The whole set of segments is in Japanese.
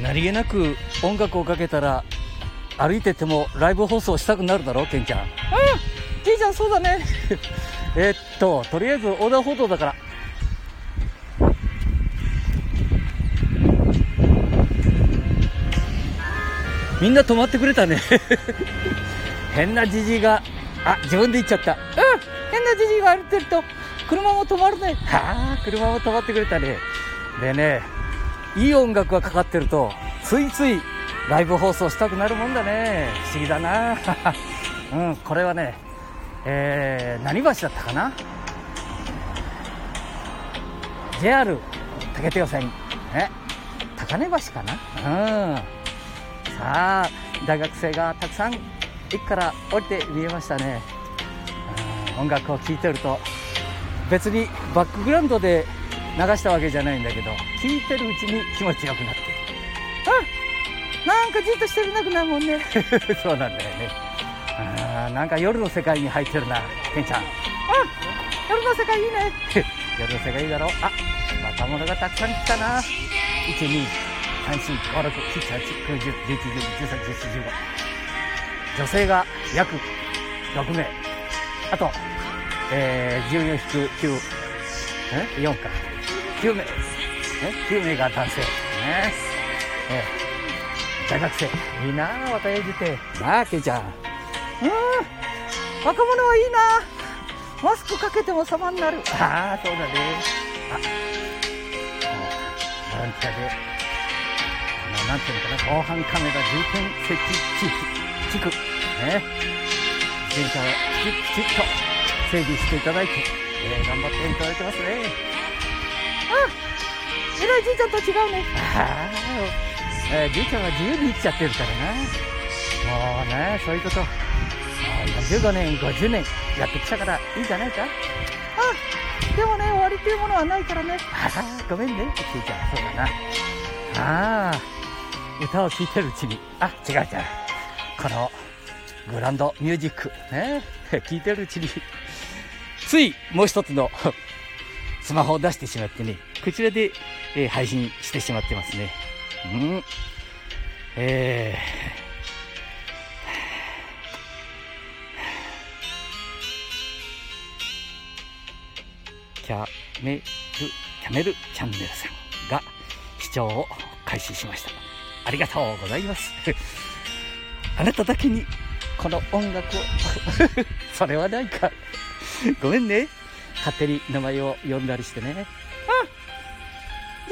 何気なく音楽をかけたら歩いててもライブ放送したくなるだろケンちゃん。うんじいちゃんそうだね。えっととりあえず横断歩道だから。みんな止まってくれたね。変なじじいがあ自分で行っちゃった。うん変なじじいが歩いてると車も止まるね。はあ車も止まってくれたね。でねいい音楽がかかってるとついついライブ放送したくなるもんだね。不思議だな。うんこれはねえー、何橋だったかな？JR 竹手線ね高根橋かな？うん。さあ大学生がたくさん駅から降りて見えましたね、うん、音楽を聴いてると別にバックグラウンドで流したわけじゃないんだけど聴いてるうちに気持ちよくなって。うんなんかじっとしてるなくなるもんね。そうなんだよね。あなんか夜の世界に入ってるなケンちゃん。うん夜の世界いいね。夜の世界いいだろ。あ若者がたくさん来たな。12 3 4 5 6 7 8 9 10 11 12 13 14 15女性が約6名。あと、えー、14引く9え？4か9名え9名が男性ね。えー、大学生。いいなあ若い時て。なあケイちゃん。うん。若者はいいな。マスクかけても様になる。ああそうだね。あ。ボランティアであのなんていうのかな。防犯カメラ重点設置地域地区ね。自転車をきちっと整備していただいて、えー、頑張っていただいてますね。うん偉いじいちゃんと違うね。ああ、えー、じいちゃんは自由に生きちゃってるからな。もうねそういうこと。もう45年50年やってきたからいいんじゃないか。あでもね終わりっていうものはないからね。ああごめんねちいちゃんそうだな。ああ歌を聴いてるうちに。あ違う違う。このグランドミュージックね 聴いてるうちに。ついもう一つのスマホを出してしまってねこちらで、えー、配信してしまってますねうんえーキャメル、キャメルチャンネルさんが視聴を開始しました。ありがとうございます。あなただけにこの音楽を それはないか。ごめんね。勝手に名前を呼んだりしてね。うん。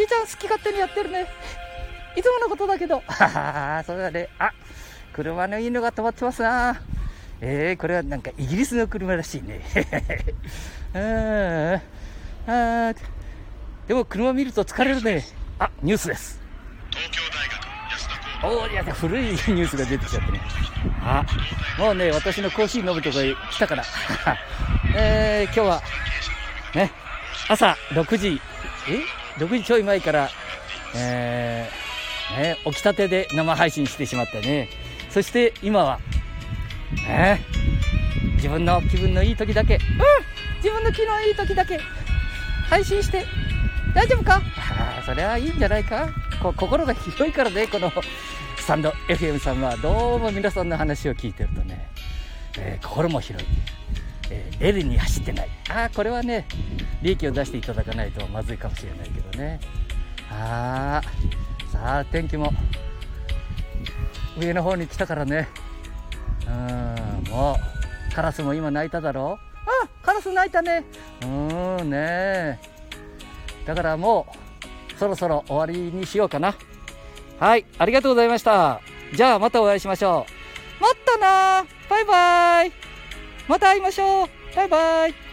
じいちゃん好き勝手にやってるね。いつものことだけど。は はそうだね。あ、車のいいのが止まってますな。えー、これはなんかイギリスの車らしいね。うん。あでも車見ると疲れるね。あ、ニュースです。東京大学安田おーいや古いニュースが出てきちゃってね。あ、もうね、私のコーヒー飲むとこへ来たから。えー、今日は、ね、朝6時、え？?6 時ちょい前から、えー、ね、起きたてで生配信してしまってね。そして今は、ね、自分の気分のいい時だけ、うん自分の気のいい時だけ配信して大丈夫か？ああ、それはいいんじゃないか？こ心が広いからね、このスタンド FM さんは、どうも皆さんの話を聞いてるとね、えー心も広い。えー、L に走ってない。ああ、これはね、利益を出していただかないとまずいかもしれないけどね。ああ、さあ、天気も。上の方に来たからね。うん、もう、カラスも今鳴いただろう。んカラス鳴いたね。うんねだからもうそろそろ終わりにしようかな。はいありがとうございました。じゃあまたお会いしましょう。待ったなバイバイ。また会いましょう。バイバイ。